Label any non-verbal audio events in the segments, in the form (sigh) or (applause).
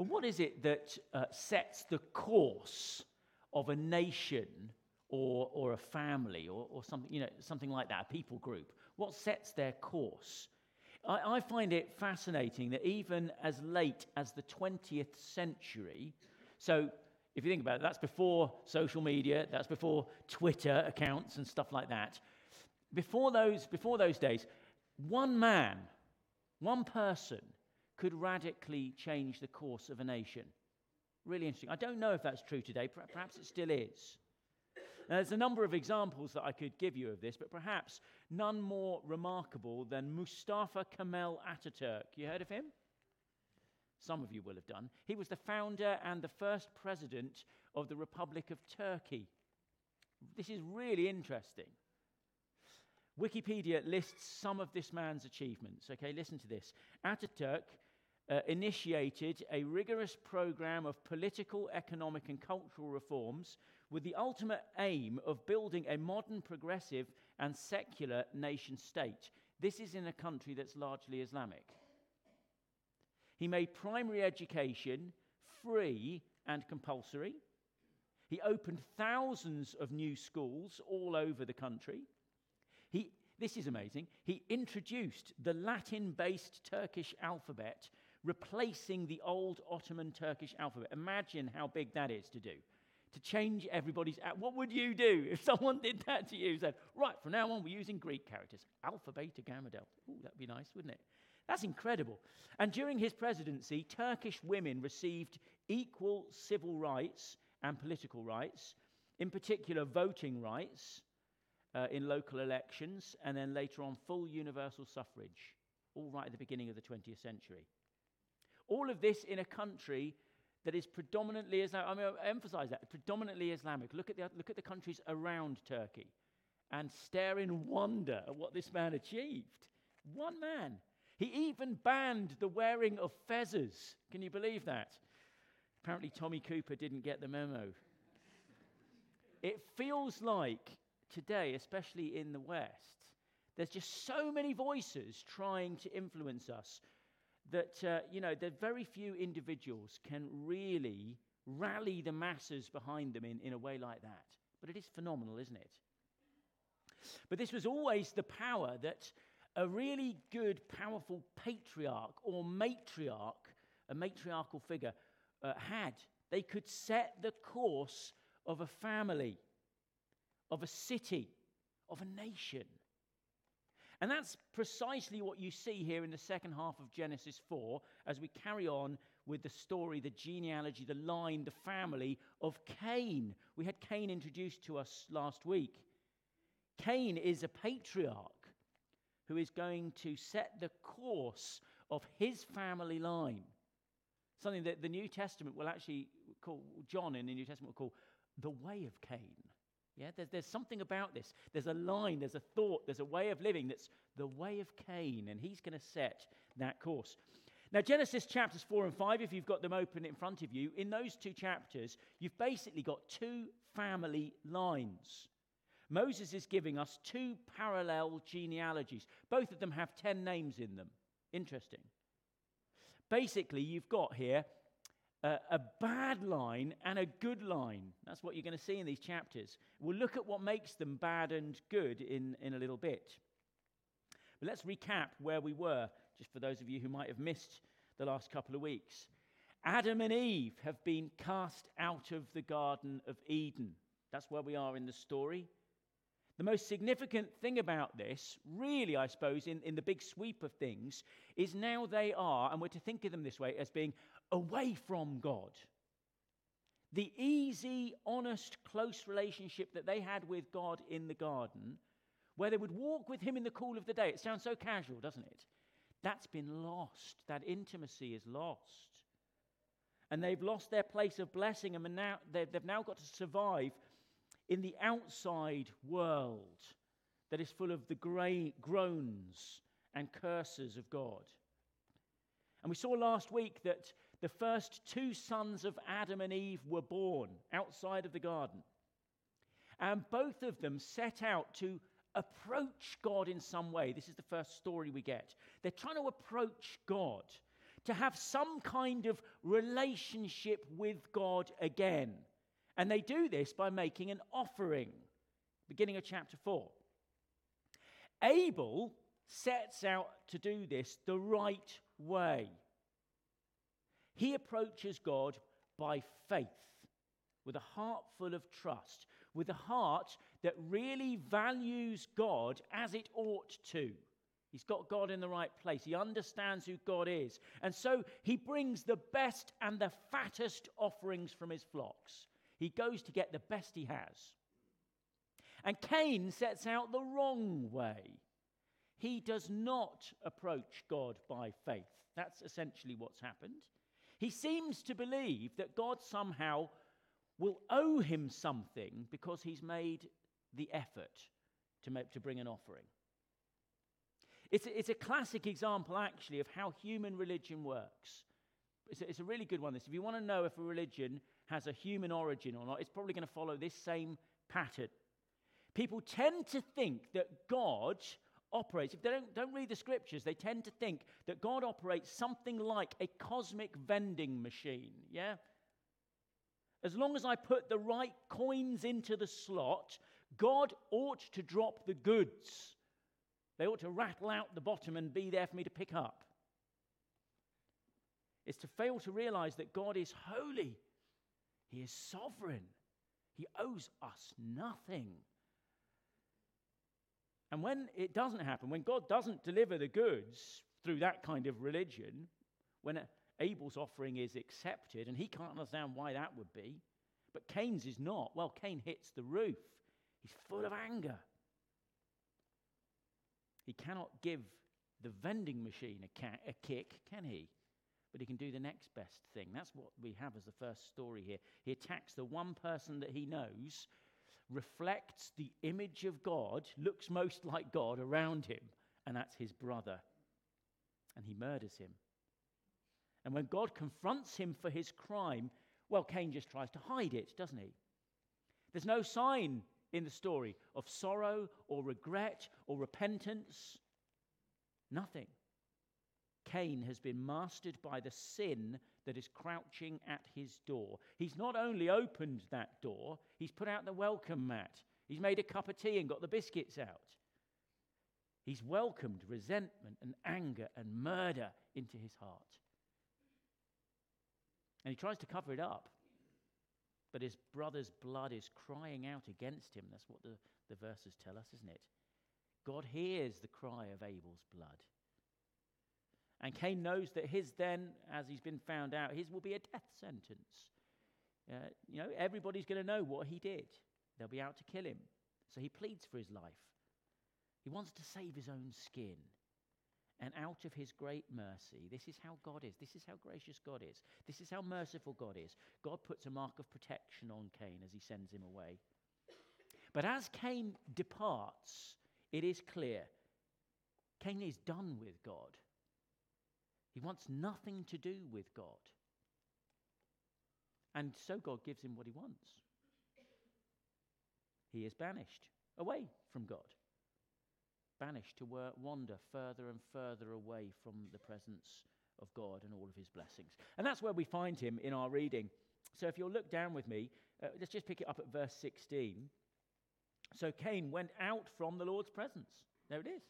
Well, what is it that uh, sets the course of a nation or, or a family or, or something, you know, something like that, a people group? What sets their course? I, I find it fascinating that even as late as the 20th century, so if you think about it, that's before social media, that's before Twitter accounts and stuff like that. Before those, before those days, one man, one person could radically change the course of a nation. Really interesting. I don't know if that's true today. Perhaps it still is. Now, there's a number of examples that I could give you of this, but perhaps none more remarkable than Mustafa Kemal Ataturk. You heard of him? Some of you will have done. He was the founder and the first president of the Republic of Turkey. This is really interesting. Wikipedia lists some of this man's achievements. Okay, listen to this. Ataturk uh, initiated a rigorous program of political, economic, and cultural reforms with the ultimate aim of building a modern, progressive, and secular nation state. This is in a country that's largely Islamic. He made primary education free and compulsory. He opened thousands of new schools all over the country. He, this is amazing. He introduced the Latin based Turkish alphabet replacing the old Ottoman Turkish alphabet. Imagine how big that is to do. To change everybody's. What would you do (laughs) if someone did that to you? Said, right, from now on, we're using Greek characters. Alpha, beta, gamma, delta. Ooh, that'd be nice, wouldn't it? That's incredible. And during his presidency, Turkish women received equal civil rights and political rights, in particular, voting rights uh, in local elections, and then later on, full universal suffrage, all right at the beginning of the 20th century. All of this in a country that is predominantly Islamic. I mean, I emphasize that, predominantly Islamic. Look at, the, look at the countries around Turkey and stare in wonder at what this man achieved. One man. He even banned the wearing of fezzes. Can you believe that? Apparently, Tommy Cooper didn't get the memo. It feels like today, especially in the West, there's just so many voices trying to influence us that, uh, you know, that very few individuals can really rally the masses behind them in, in a way like that. But it is phenomenal, isn't it? But this was always the power that a really good, powerful patriarch or matriarch, a matriarchal figure, uh, had. They could set the course of a family, of a city, of a nation. And that's precisely what you see here in the second half of Genesis 4 as we carry on with the story, the genealogy, the line, the family of Cain. We had Cain introduced to us last week. Cain is a patriarch who is going to set the course of his family line. Something that the New Testament will actually call, John in the New Testament will call the way of Cain. Yeah, there's, there's something about this. There's a line, there's a thought, there's a way of living that's the way of Cain, and he's going to set that course. Now, Genesis chapters 4 and 5, if you've got them open in front of you, in those two chapters, you've basically got two family lines. Moses is giving us two parallel genealogies. Both of them have 10 names in them. Interesting. Basically, you've got here a, bad line and a good line. That's what you're going to see in these chapters. We'll look at what makes them bad and good in, in a little bit. But let's recap where we were, just for those of you who might have missed the last couple of weeks. Adam and Eve have been cast out of the Garden of Eden. That's where we are in the story. The most significant thing about this, really, I suppose, in, in the big sweep of things, is now they are, and we're to think of them this way, as being away from God. The easy, honest, close relationship that they had with God in the garden, where they would walk with Him in the cool of the day. It sounds so casual, doesn't it? That's been lost. That intimacy is lost. And they've lost their place of blessing, and now, they've now got to survive in the outside world that is full of the gra- groans and curses of God. And we saw last week that the first two sons of Adam and Eve were born outside of the garden. And both of them set out to approach God in some way. This is the first story we get. They're trying to approach God to have some kind of relationship with God again. And they do this by making an offering. Beginning of chapter 4. Abel sets out to do this the right way. He approaches God by faith, with a heart full of trust, with a heart that really values God as it ought to. He's got God in the right place. He understands who God is. And so he brings the best and the fattest offerings from his flocks. He goes to get the best he has. And Cain sets out the wrong way. He does not approach God by faith. That's essentially what's happened. He seems to believe that God somehow will owe him something because he's made the effort to, make, to bring an offering. It's a, it's a classic example, actually, of how human religion works. It's a, it's a really good one, this. If you want to know if a religion has a human origin or not, it's probably going to follow this same pattern. People tend to think that God operates, if they don't, don't read the scriptures, they tend to think that God operates something like a cosmic vending machine, yeah? As long as I put the right coins into the slot, God ought to drop the goods. They ought to rattle out the bottom and be there for me to pick up. It's to fail to realize that God is holy, He is sovereign, He owes us nothing. And when it doesn't happen, when God doesn't deliver the goods through that kind of religion, when Abel's offering is accepted, and he can't understand why that would be, but Cain's is not, well, Cain hits the roof. He's full of anger. He cannot give the vending machine a, ca- a kick, can he? But he can do the next best thing. That's what we have as the first story here. He attacks the one person that he knows, reflects the image of God, looks most like God around him, and that's his brother. And he murders him. And when God confronts him for his crime, well, Cain just tries to hide it, doesn't he? There's no sign in the story of sorrow or regret or repentance. Nothing. Cain has been mastered by the sin that is crouching at his door. He's not only opened that door, he's put out the welcome mat. He's made a cup of tea and got the biscuits out. He's welcomed resentment and anger and murder into his heart. And he tries to cover it up. But his brother's blood is crying out against him. That's what the, the verses tell us, isn't it? God hears the cry of Abel's blood. And Cain knows that his then, as he's been found out, his will be a death sentence. Uh, you know, everybody's going to know what he did. They'll be out to kill him. So he pleads for his life. He wants to save his own skin. And out of his great mercy, this is how God is. This is how gracious God is. This is how merciful God is. God puts a mark of protection on Cain as he sends him away. But as Cain departs, it is clear Cain is done with God. He wants nothing to do with God. And so God gives him what he wants. He is banished away from God banished to wander further and further away from the presence of God and all of his blessings. And that's where we find him in our reading. So if you'll look down with me, uh, let's just pick it up at verse 16. So Cain went out from the Lord's presence. There it is.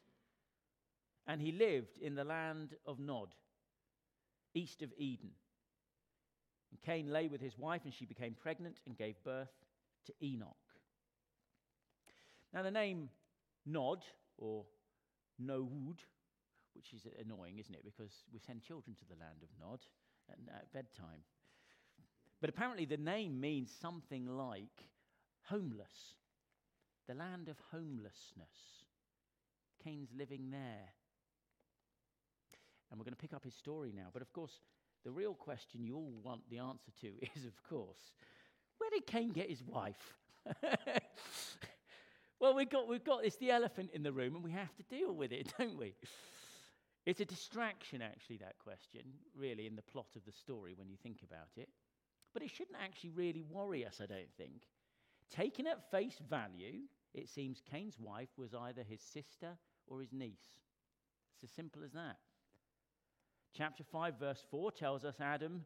And he lived in the land of Nod, east of Eden. And Cain lay with his wife, and she became pregnant and gave birth to Enoch. Now, the name Nod or Nod, which is annoying, isn't it? Because we send children to the land of Nod at, at bedtime. But apparently, the name means something like homeless, the land of homelessness. Cain's living there. And we're going to pick up his story now. But of course, the real question you all want the answer to (laughs) is, of course, where did Cain get his wife? (laughs) Well, we've got, we've got, it's the elephant in the room and we have to deal with it, (laughs) don't we? It's a distraction, actually, that question, really, in the plot of the story when you think about it. But it shouldn't actually really worry us, I don't think. Taken at face value, it seems Cain's wife was either his sister or his niece. It's as simple as that. Chapter 5, verse 4 tells us Adam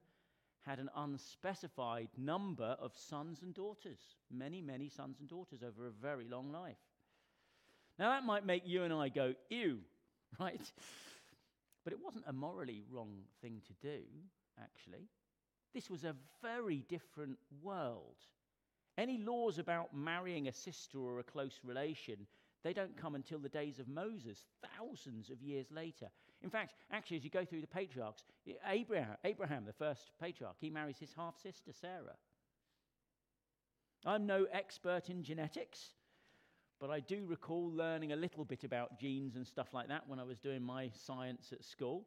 had an unspecified number of sons and daughters, many, many sons and daughters over a very long life. Now, that might make you and I go, ew, (laughs) right? But it wasn't a morally wrong thing to do, actually. This was a very different world. Any laws about marrying a sister or a close relation, they don't come until the days of Moses, thousands of years later. In fact, actually, as you go through the patriarchs, Abraham, Abraham the first patriarch, he marries his half sister, Sarah. I'm no expert in genetics, but I do recall learning a little bit about genes and stuff like that when I was doing my science at school.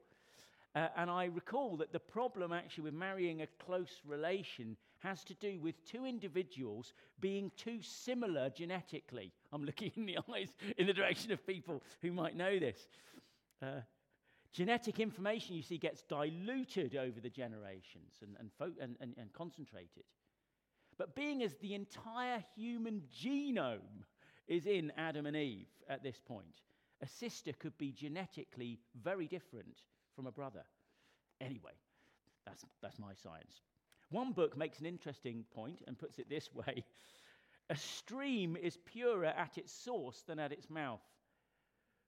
Uh, and I recall that the problem actually with marrying a close relation has to do with two individuals being too similar genetically. I'm (laughs) looking in the eyes in the direction of people who might know this. Uh, Genetic information, you see, gets diluted over the generations and, and, fo- and, and, and concentrated. But being as the entire human genome is in Adam and Eve at this point, a sister could be genetically very different from a brother. Anyway, that's, that's my science. One book makes an interesting point and puts it this way (laughs) A stream is purer at its source than at its mouth.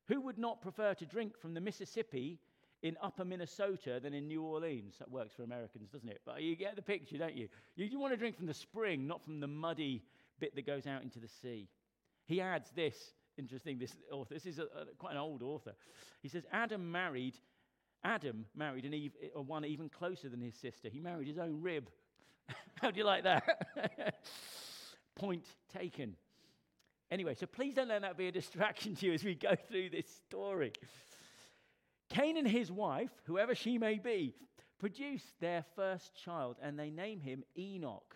Who would not prefer to drink from the Mississippi in upper Minnesota than in New Orleans? That works for Americans, doesn't it? But you get the picture, don't you? You, want to drink from the spring, not from the muddy bit that goes out into the sea. He adds this interesting, this author, this is a, a, quite an old author. He says, Adam married, Adam married an Eve, one even closer than his sister. He married his own rib. (laughs) How do you like that? (laughs) Point taken. Anyway, so please don't let that be a (laughs) distraction to you as we go through this story. Cain and his wife, whoever she may be, produce their first child and they name him Enoch.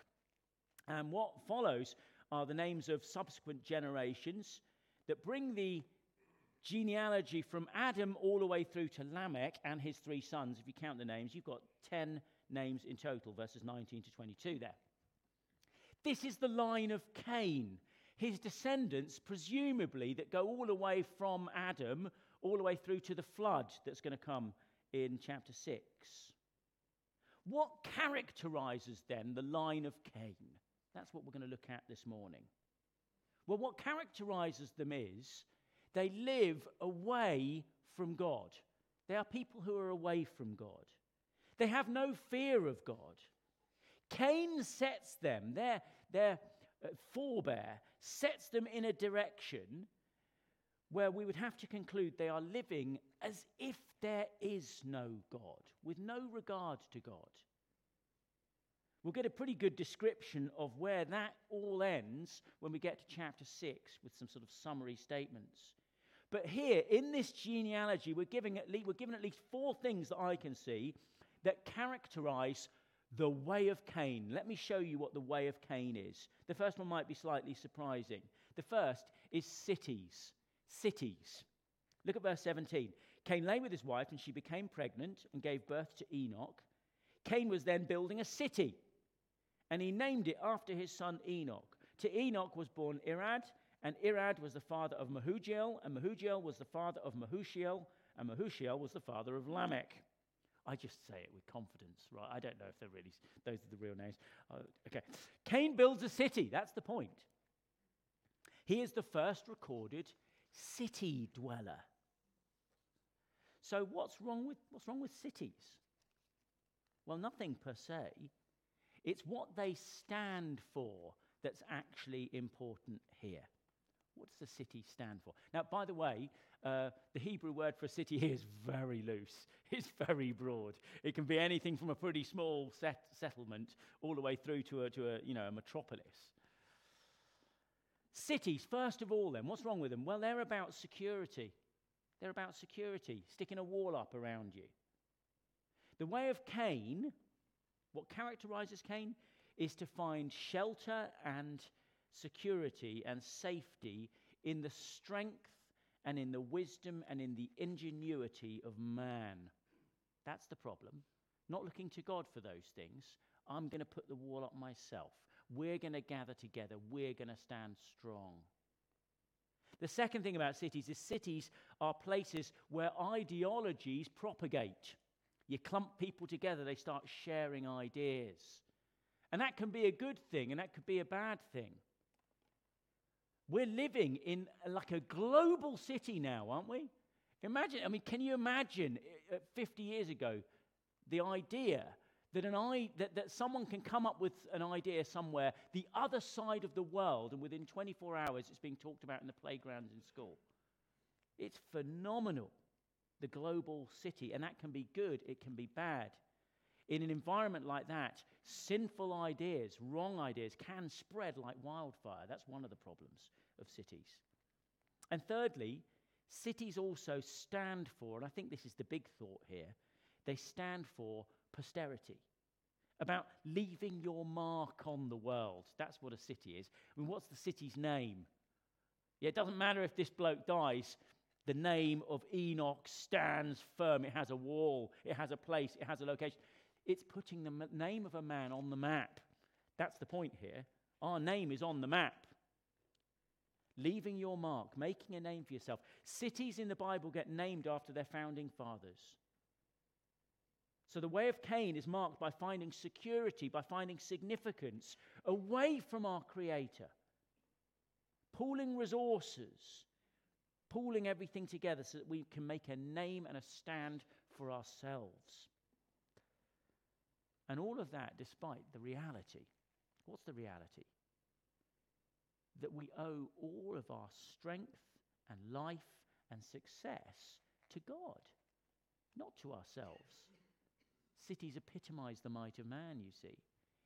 And what follows are the names of subsequent generations that bring the genealogy from Adam all the way through to Lamech and his three sons. If you count the names, you've got 10 names in total, verses 19 to 22 there. This is the line of Cain his descendants, presumably, that go all the way from Adam all the way through to the flood that's going to come in chapter 6. What characterizes then the line of Cain? That's what we're going to look at this morning. Well, what characterizes them is they live away from God. They are people who are away from God. They have no fear of God. Cain sets them, their, their Uh, forebear, sets them in a direction where we would have to conclude they are living as if there is no God, with no regard to God. We'll get a pretty good description of where that all ends when we get to chapter 6 with some sort of summary statements. But here, in this genealogy, we're, giving at least, we're given at least four things that I can see that characterize the way of Cain. Let me show you what the way of Cain is. The first one might be slightly surprising. The first is cities. Cities. Look at verse 17. Cain lay with his wife, and she became pregnant and gave birth to Enoch. Cain was then building a city, and he named it after his son Enoch. To Enoch was born Irad, and Irad was the father of Mehujael, and Mehujael was the father of Mahushiel, and Mahushiel was the father of Lamech. I just say it with confidence, right? I don't know if they're really, those are the real names. Uh, okay. Cain builds a city. That's the point. He is the first recorded city dweller. So what's wrong with, what's wrong with cities? Well, nothing per se. It's what they stand for that's actually important here. What does the city stand for? Now, by the way, uh, the Hebrew word for a city (laughs) is very loose. It's very broad. It can be anything from a pretty small set settlement all the way through to a, to a, you know, a metropolis. Cities, first of all, then, what's wrong with them? Well, they're about security. They're about security, sticking a wall up around you. The way of Cain, what characterizes Cain, is to find shelter and security and safety in the strength and in the wisdom and in the ingenuity of man. That's the problem. Not looking to God for those things. I'm going to put the wall up myself. We're going to gather together. We're going to stand strong. The second thing about cities is cities are places where ideologies propagate. You clump people together, they start sharing ideas. And that can be a good thing, and that could be a bad thing. We're living in like a global city now, aren't we? Imagine, I mean, can you imagine uh, 50 years ago the idea that, an that, that someone can come up with an idea somewhere, the other side of the world, and within 24 hours it's being talked about in the playgrounds in school? It's phenomenal, the global city, and that can be good, it can be bad. In an environment like that, sinful ideas, wrong ideas can spread like wildfire. That's one of the problems of cities. And thirdly, cities also stand for, and I think this is the big thought here, they stand for posterity. About leaving your mark on the world. That's what a city is. I mean, what's the city's name? Yeah, it doesn't matter if this bloke dies, the name of Enoch stands firm. It has a wall, it has a place, it has a location. It's putting the name of a man on the map. That's the point here. Our name is on the map. Leaving your mark, making a name for yourself. Cities in the Bible get named after their founding fathers. So the way of Cain is marked by finding security, by finding significance away from our Creator, pooling resources, pooling everything together so that we can make a name and a stand for ourselves. And all of that despite the reality. What's the reality? That we owe all of our strength and life and success to God, not to ourselves. Cities epitomize the might of man, you see.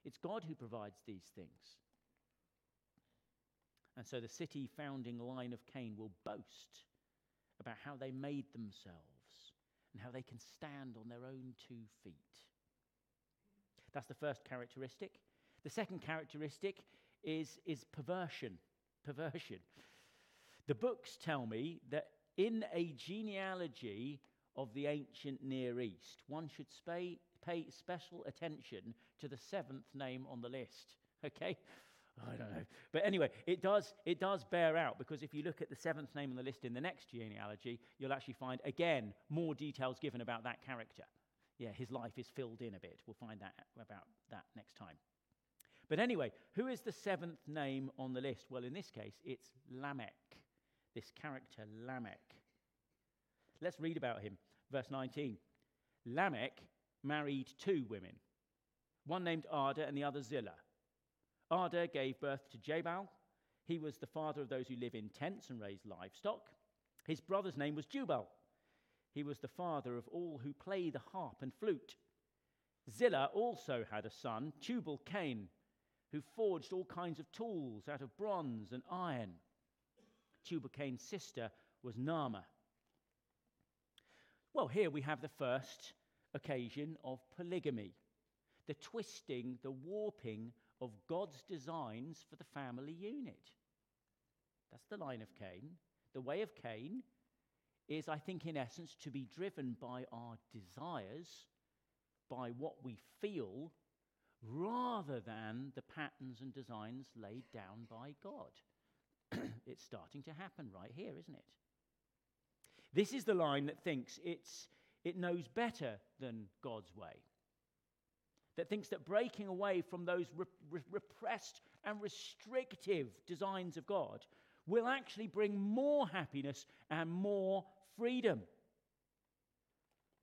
It's God who provides these things. And so the city founding line of Cain will boast about how they made themselves and how they can stand on their own two feet. That's the first characteristic. The second characteristic is, is perversion. Perversion. The books tell me that in a genealogy of the ancient Near East, one should pay, pay special attention to the seventh name on the list. (laughs) Okay? I don't know. But anyway, it does, it does bear out because if you look at the seventh name on the list in the next genealogy, you'll actually find, again, more details given about that character yeah, his life is filled in a bit. We'll find that about that next time. But anyway, who is the seventh name on the list? Well, in this case, it's Lamech, this character Lamech. Let's read about him. Verse 19. Lamech married two women, one named Adah and the other Zillah. Adah gave birth to Jabal. He was the father of those who live in tents and raise livestock. His brother's name was Jubal. He was the father of all who play the harp and flute. Zillah also had a son, Tubal Cain, who forged all kinds of tools out of bronze and iron. Tubal Cain's sister was Naamah. Well, here we have the first occasion of polygamy the twisting, the warping of God's designs for the family unit. That's the line of Cain. The way of Cain is, I think, in essence, to be driven by our desires, by what we feel, rather than the patterns and designs laid down by God. (clears throat) it's starting to happen right here, isn't it? This is the line that thinks it's, it knows better than God's way. That thinks that breaking away from those re- re- repressed and restrictive designs of God will actually bring more happiness and more freedom.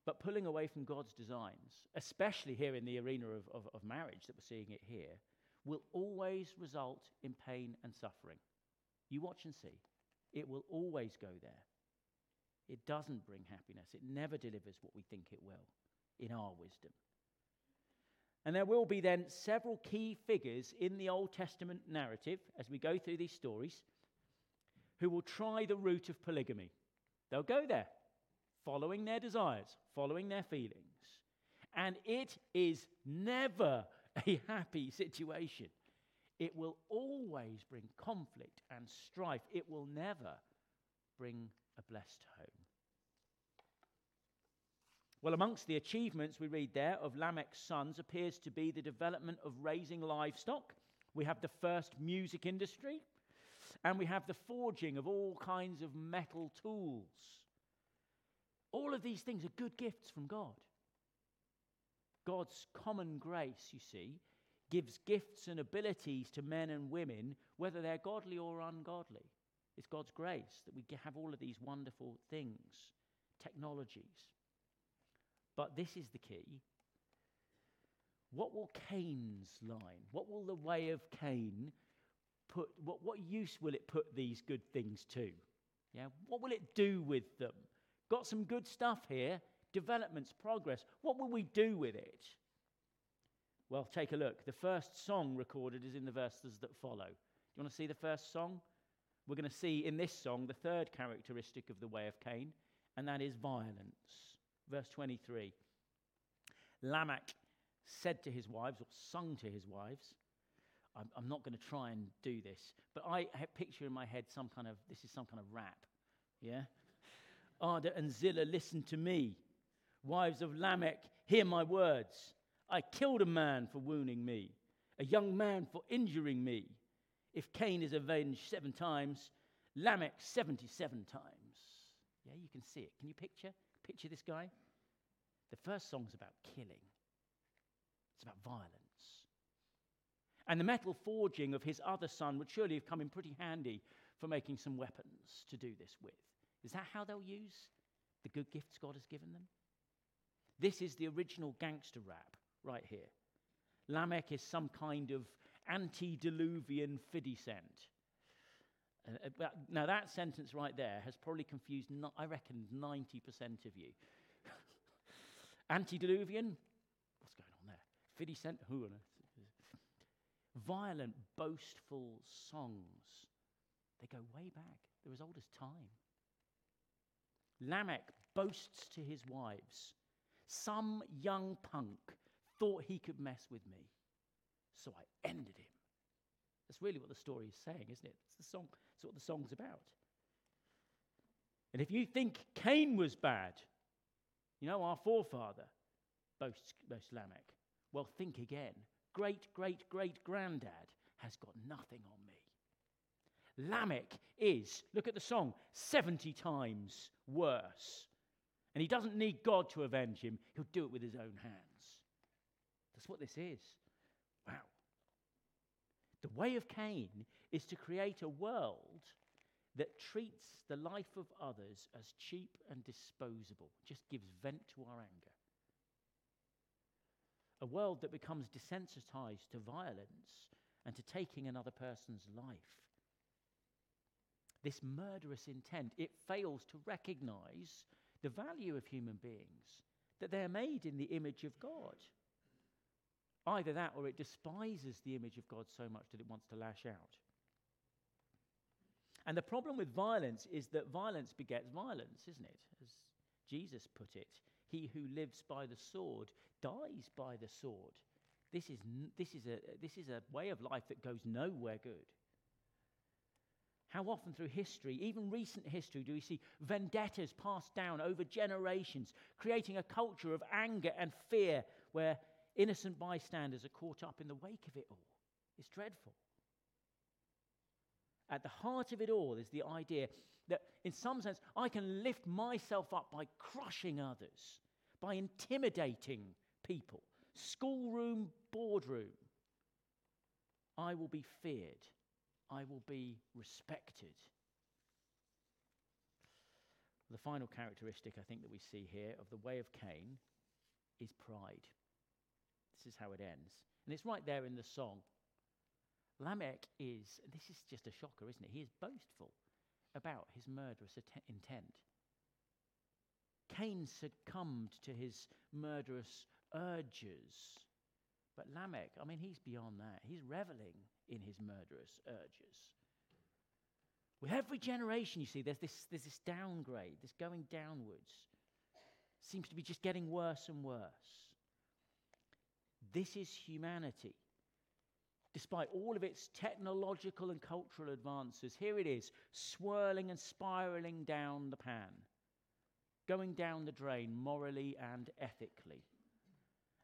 But pulling away from God's designs, especially here in the arena of, of, of marriage that we're seeing it here, will always result in pain and suffering. You watch and see. It will always go there. It doesn't bring happiness. It never delivers what we think it will in our wisdom. And there will be then several key figures in the Old Testament narrative as we go through these stories who will try the route of polygamy. They'll go there, following their desires, following their feelings. And it is never (laughs) a happy situation. It will always bring conflict and strife. It will never bring a blessed home. Well, amongst the achievements we read there of Lamech's sons appears to be the development of raising livestock. We have the first music industry, and we have the forging of all kinds of metal tools. All of these things are good gifts from God. God's common grace, you see, gives gifts and abilities to men and women, whether they're godly or ungodly. It's God's grace that we have all of these wonderful things, technologies. But this is the key. What will Cain's line, what will the way of Cain put, what, what use will it put these good things to? Yeah, what will it do with them? Got some good stuff here, developments, progress. What will we do with it? Well, take a look. The first song recorded is in the verses that follow. Do you want to see the first song? We're going to see in this song the third characteristic of the way of Cain, and that is violence. Verse 23 Lamech said to his wives, or sung to his wives, I'm, I'm not going to try and do this, but I picture in my head some kind of, this is some kind of rap, yeah? Adah and Zillah, listen to me. Wives of Lamech, hear my words. I killed a man for wounding me, a young man for injuring me. If Cain is avenged seven times, Lamech 77 times. Yeah, you can see it. Can you picture? Picture this guy? The first song's about killing, it's about violence. And the metal forging of his other son would surely have come in pretty handy for making some weapons to do this with. Is that how they'll use the good gifts God has given them? This is the original gangster rap right here. Lamech is some kind of antediluvian cent. Uh, now, that sentence right there has probably confused, I reckon, 90% of you. (laughs) antediluvian? What's going on there? cent? Who on earth? Violent, boastful songs. They go way back. They're as old as time. Lamech boasts to his wives. Some young punk thought he could mess with me, so I ended him. That's really what the story is saying, isn't it? It's the song. it's what the song's about. And if you think Cain was bad, you know, our forefather boasts, boasts Lamech. Well, think again. Great, great, great granddad has got nothing on me. Lamech is, look at the song, 70 times worse. And he doesn't need God to avenge him, he'll do it with his own hands. That's what this is. Wow. The way of Cain is to create a world that treats the life of others as cheap and disposable, just gives vent to our anger. A world that becomes desensitized to violence and to taking another person's life. This murderous intent, it fails to recognize the value of human beings, that they're made in the image of God. Either that or it despises the image of God so much that it wants to lash out. And the problem with violence is that violence begets violence, isn't it? As Jesus put it, he who lives by the sword dies by the sword. This is, this is, a, this is a way of life that goes nowhere good. How often through history, even recent history, do we see vendettas passed down over generations, creating a culture of anger and fear where Innocent bystanders are caught up in the wake of it all. It's dreadful. At the heart of it all is the idea that, in some sense, I can lift myself up by crushing others, by intimidating people. Schoolroom, boardroom. I will be feared. I will be respected. The final characteristic I think that we see here of the way of Cain is pride. This is how it ends. And it's right there in the song. Lamech is, this is just a shocker, isn't it? He is boastful about his murderous intent. Cain succumbed to his murderous urges. But Lamech, I mean, he's beyond that. He's reveling in his murderous urges. With every generation, you see, there's this, there's this downgrade, this going downwards. Seems to be just getting worse and worse. This is humanity. Despite all of its technological and cultural advances, here it is, swirling and spiraling down the pan, going down the drain morally and ethically.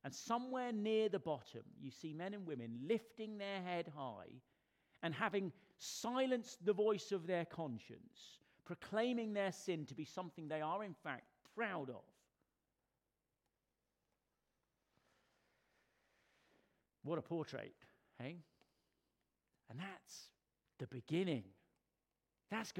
And somewhere near the bottom, you see men and women lifting their head high and having silenced the voice of their conscience, proclaiming their sin to be something they are, in fact, proud of. What a portrait, hey? And that's the beginning. That's